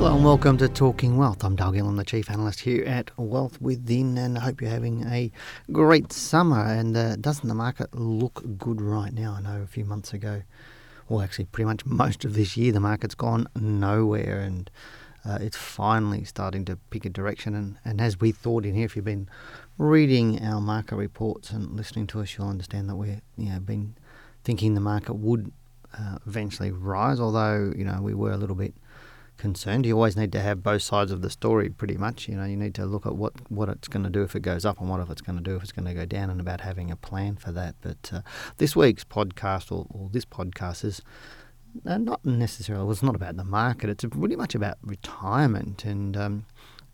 Hello and welcome to Talking Wealth. I'm Dale Gillham, the Chief Analyst here at Wealth Within, and I hope you're having a great summer. And uh, doesn't the market look good right now? I know a few months ago, well, actually, pretty much most of this year, the market's gone nowhere, and uh, it's finally starting to pick a direction. And, and as we thought in here, if you've been reading our market reports and listening to us, you'll understand that we've you know, been thinking the market would uh, eventually rise, although you know we were a little bit concerned. You always need to have both sides of the story, pretty much. You know, you need to look at what, what it's going to do if it goes up and what if it's going to do if it's going to go down, and about having a plan for that. But uh, this week's podcast, or, or this podcast, is uh, not necessarily. Well, it's not about the market. It's really much about retirement. And um,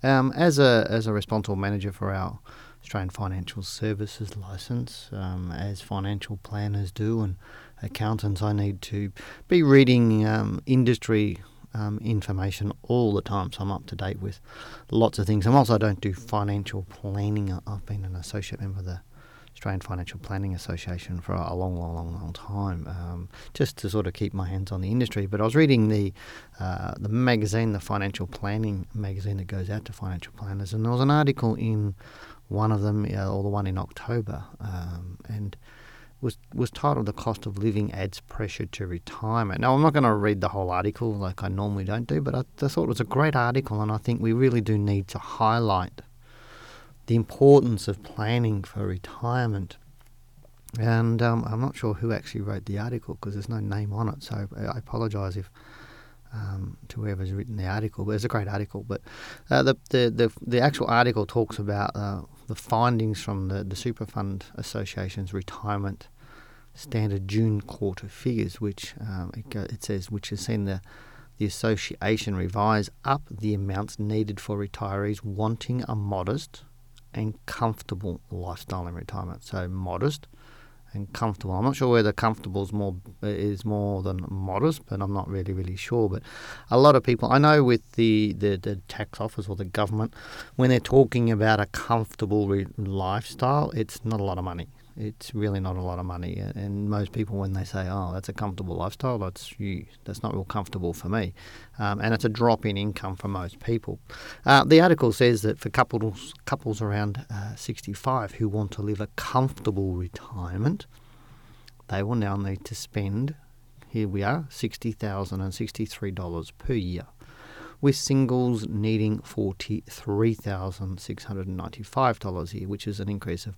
um, as a as a responsible manager for our Australian Financial Services license, um, as financial planners do, and accountants, I need to be reading um, industry um, information all the time, so I'm up to date with lots of things. And also, I don't do financial planning. I've been an associate member of the Australian Financial Planning Association for a long, long, long, long time, um, just to sort of keep my hands on the industry. But I was reading the uh, the magazine, the Financial Planning magazine that goes out to financial planners, and there was an article in one of them, uh, or the one in October, um, and was was titled "The Cost of Living Adds Pressure to Retirement." Now, I'm not going to read the whole article like I normally don't do, but I, I thought it was a great article, and I think we really do need to highlight the importance of planning for retirement. And um, I'm not sure who actually wrote the article because there's no name on it, so I apologise if um, to whoever's written the article. But it's a great article. But uh, the, the, the the actual article talks about uh, the findings from the the Super Fund Association's retirement standard June quarter figures, which um, it, go, it, says which has seen the the association revise up the amounts needed for retirees wanting a modest and comfortable lifestyle in retirement. So modest and comfortable. I'm not sure whether comfortable is more is more than modest, but I'm not really really sure. But a lot of people I know with the the, the tax office or the government when they're talking about a comfortable re- lifestyle, it's not a lot of money it's really not a lot of money. And most people, when they say, "Oh, that's a comfortable lifestyle," that's you, that's not real comfortable for me, um, and it's a drop in income for most people. Uh, the article says that for couples couples around uh, 65 who want to live a comfortable retirement, they will now need to spend. Here we are, sixty thousand and sixty-three dollars per year with singles needing $43,695 a year, which is an increase of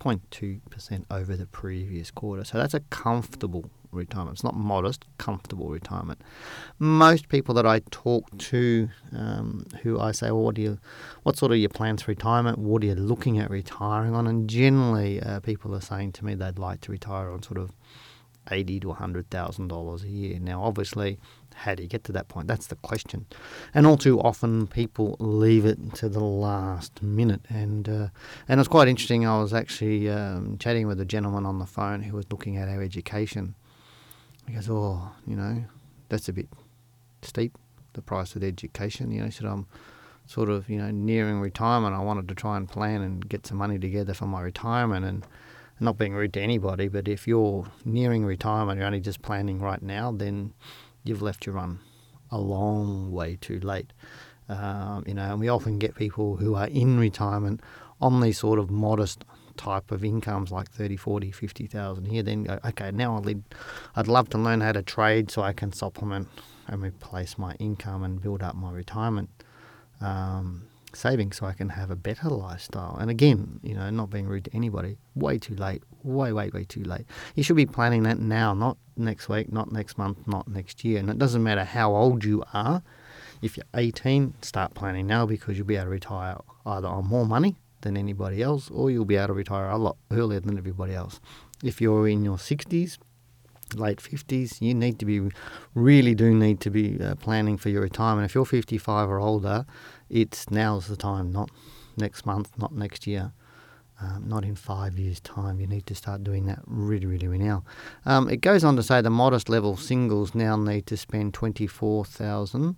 0.2% over the previous quarter. So that's a comfortable retirement. It's not modest, comfortable retirement. Most people that I talk to, um, who I say, well, what do you, what sort of your plans for retirement? What are you looking at retiring on? And generally, uh, people are saying to me they'd like to retire on sort of eighty to hundred thousand dollars a year. Now, obviously, how do you get to that point? That's the question. And all too often, people leave it to the last minute. And uh, and it's quite interesting. I was actually um, chatting with a gentleman on the phone who was looking at our education. He goes, "Oh, you know, that's a bit steep, the price of the education." You know, he said, "I'm." Sort of, you know, nearing retirement. I wanted to try and plan and get some money together for my retirement, and not being rude to anybody, but if you're nearing retirement, you're only just planning right now, then you've left your run a long way too late. Um, you know, and we often get people who are in retirement on these sort of modest type of incomes like 30, 40, 50,000 here, then go, okay, now I'd, I'd love to learn how to trade so I can supplement and replace my income and build up my retirement um, savings so I can have a better lifestyle. And again, you know, not being rude to anybody, way too late, way, way, way too late. You should be planning that now, not next week, not next month, not next year. And it doesn't matter how old you are. If you're 18, start planning now because you'll be able to retire either on more money than anybody else or you'll be able to retire a lot earlier than everybody else. If you're in your 60s, late 50s, you need to be, really do need to be uh, planning for your retirement. If you're 55 or older, it's now's the time, not next month, not next year. Um, not in five years' time. You need to start doing that really, really, really now. Um, it goes on to say the modest level singles now need to spend twenty four thousand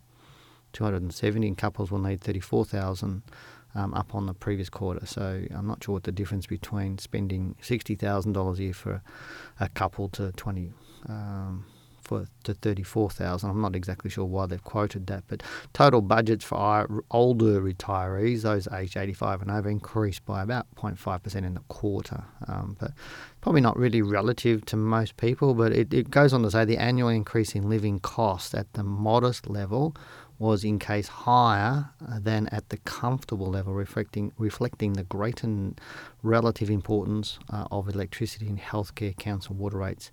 two hundred and seventy, and couples will need thirty four thousand. Um, up on the previous quarter, so I'm not sure what the difference between spending sixty thousand dollars a year for a, a couple to twenty um, for to 34,000. I'm not exactly sure why they've quoted that, but total budgets for older retirees, those aged 85 and over, increased by about 0.5% in the quarter. Um, but probably not really relative to most people, but it, it goes on to say the annual increase in living costs at the modest level was in case higher than at the comfortable level, reflecting reflecting the and relative importance uh, of electricity and healthcare council water rates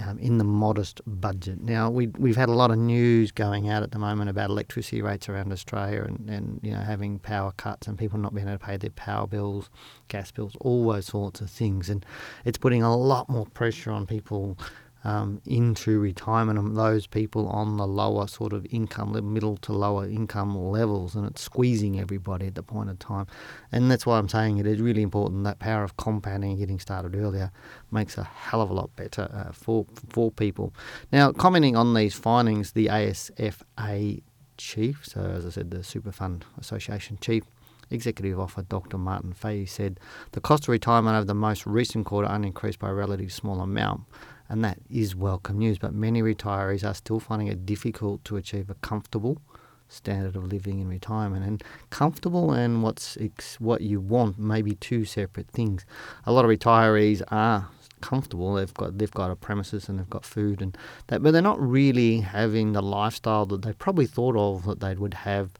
um, in the modest budget. Now we we've had a lot of news going out at the moment about electricity rates around Australia and, and you know having power cuts and people not being able to pay their power bills, gas bills, all those sorts of things, and it's putting a lot more pressure on people um, into retirement and those people on the lower sort of income, the middle to lower income levels, and it's squeezing everybody at the point of time. And that's why I'm saying it is really important that power of compounding and getting started earlier makes a hell of a lot better uh, for for people. Now, commenting on these findings, the ASFA chief, so as I said, the Super Fund Association chief, Executive Officer Dr. Martin Fahy said the cost of retirement over the most recent quarter only increased by a relatively small amount, and that is welcome news. But many retirees are still finding it difficult to achieve a comfortable standard of living in retirement. And comfortable and what's ex- what you want may be two separate things. A lot of retirees are comfortable. They've got they've got a premises and they've got food and that, but they're not really having the lifestyle that they probably thought of that they would have.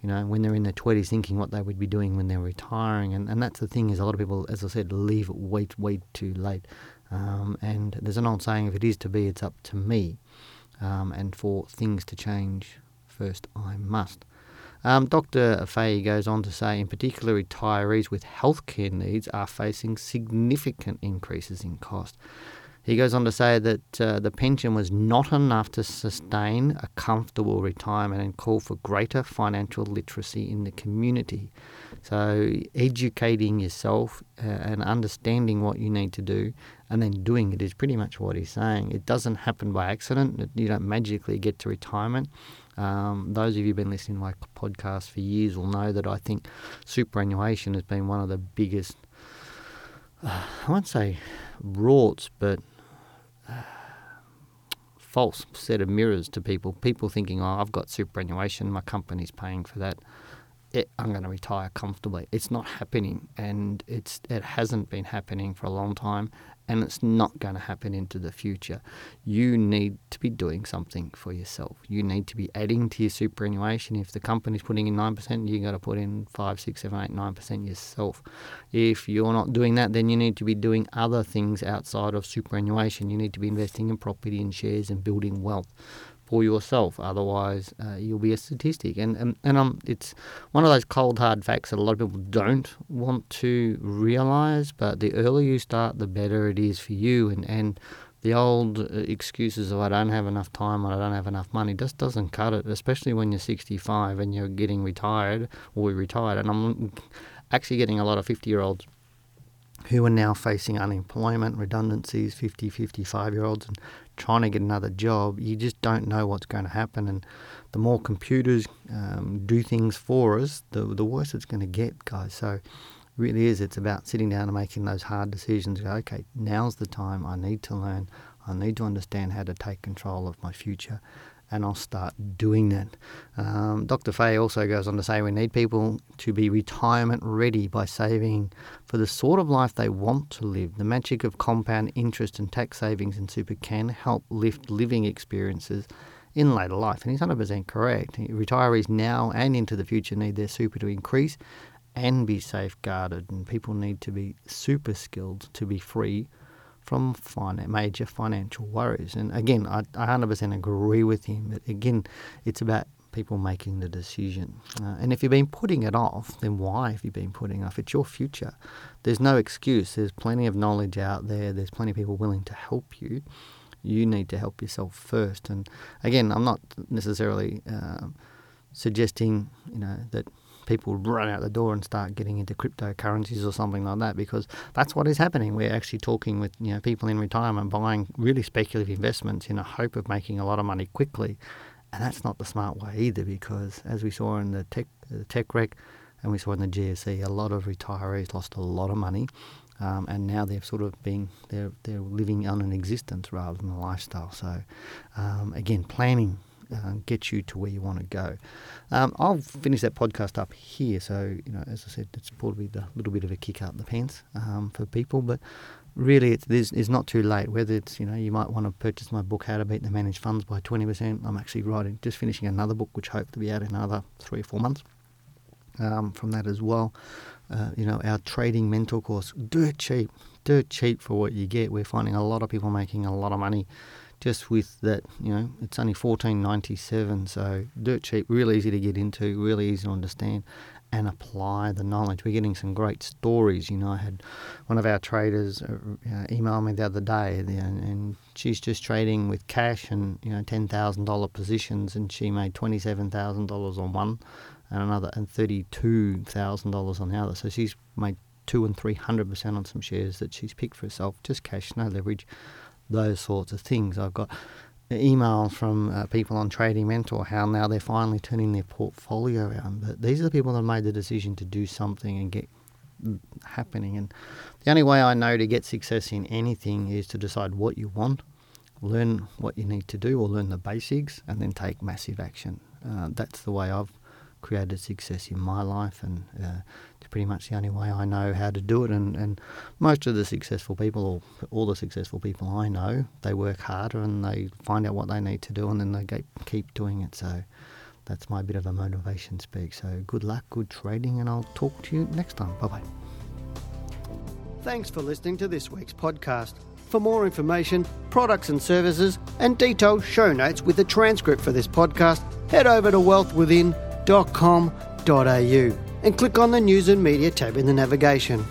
You know, when they're in their twenties, thinking what they would be doing when they're retiring, and, and that's the thing is a lot of people, as I said, leave it way way too late. Um, and there's an old saying, if it is to be, it's up to me. Um, and for things to change, first I must. Um, Dr. Fahy goes on to say, in particular, retirees with healthcare needs are facing significant increases in cost. He goes on to say that uh, the pension was not enough to sustain a comfortable retirement and call for greater financial literacy in the community. So, educating yourself uh, and understanding what you need to do and then doing it is pretty much what he's saying. It doesn't happen by accident, you don't magically get to retirement. Um, those of you who've been listening to my podcast for years will know that I think superannuation has been one of the biggest, uh, I won't say rorts, but false set of mirrors to people. People thinking, oh, I've got superannuation, my company's paying for that. It, I'm going to retire comfortably. It's not happening, and it's it hasn't been happening for a long time, and it's not going to happen into the future. You need to be doing something for yourself. You need to be adding to your superannuation. If the company's putting in 9%, you got to put in 5, 6, 7, 8, 9% yourself. If you're not doing that, then you need to be doing other things outside of superannuation. You need to be investing in property and shares and building wealth for yourself. Otherwise, uh, you'll be a statistic. And and, and um, it's one of those cold hard facts that a lot of people don't want to realize. But the earlier you start, the better it is for you. And and the old uh, excuses of I don't have enough time or I don't have enough money just doesn't cut it. Especially when you're 65 and you're getting retired or retired. And I'm actually getting a lot of 50 year olds who are now facing unemployment, redundancies, 50, 55 year olds, and trying to get another job, you just don't know what's going to happen. And the more computers um, do things for us, the, the worse it's going to get, guys. So really is, it's about sitting down and making those hard decisions. Go, okay, now's the time. I need to learn. I need to understand how to take control of my future and I'll start doing that. Um, Dr. Fahy also goes on to say we need people to be retirement ready by saving for the sort of life they want to live. The magic of compound interest and tax savings in super can help lift living experiences in later life. And he's 100% correct. Retirees now and into the future need their super to increase and be safeguarded, and people need to be super skilled to be free from major financial worries. And again, I, I 100% agree with him. But again, it's about people making the decision. Uh, and if you've been putting it off, then why have you been putting off? It's your future. There's no excuse. There's plenty of knowledge out there. There's plenty of people willing to help you. You need to help yourself first. And again, I'm not necessarily uh, suggesting, you know, that people would run out the door and start getting into cryptocurrencies or something like that because that's what is happening. We're actually talking with you know people in retirement buying really speculative investments in a hope of making a lot of money quickly, and that's not the smart way either because as we saw in the tech the tech wreck and we saw in the GFC, a lot of retirees lost a lot of money. Um, and now they're sort of being they're they're living on an existence rather than a lifestyle. So, um, again, planning uh, get you to where you want to go. Um, I'll finish that podcast up here. So, you know, as I said, it's probably a little bit of a kick up the pants um, for people, but really it's, it's not too late. Whether it's, you know, you might want to purchase my book, How to Beat the Managed Funds by 20%. I'm actually writing, just finishing another book, which hope to be out in another three or four months um, from that as well. Uh, you know, our trading mentor course, dirt cheap, dirt cheap for what you get. We're finding a lot of people making a lot of money just with that, you know, it's only fourteen ninety seven, so dirt cheap, real easy to get into, really easy to understand, and apply the knowledge. We're getting some great stories. You know, I had one of our traders uh, uh email me the other day, and she's just trading with cash and you know ten thousand dollar positions, and she made twenty seven thousand dollars on one, and another, and thirty two thousand dollars on the other. So she's made two and three hundred percent on some shares that she's picked for herself, just cash, no leverage those sorts of things. I've got emails from uh, people on Trading Mentor how now they're finally turning their portfolio around. But these are the people that made the decision to do something and get happening. And the only way I know to get success in anything is to decide what you want, learn what you need to do, or learn the basics, and then take massive action. Uh, that's the way I've created success in my life, and uh, it's pretty much the only way I know how to do it. And, and most of the successful people, or all the successful people I know, they work harder and they find out what they need to do, and then they get, keep doing it. So that's my bit of a motivation speak. So good luck, good trading, and I'll talk to you next time. Bye bye. Thanks for listening to this week's podcast. For more information, products and services, and detailed show notes with a transcript for this podcast, head over to Wealth Within www.news.com.au and click on the News and Media tab in the navigation.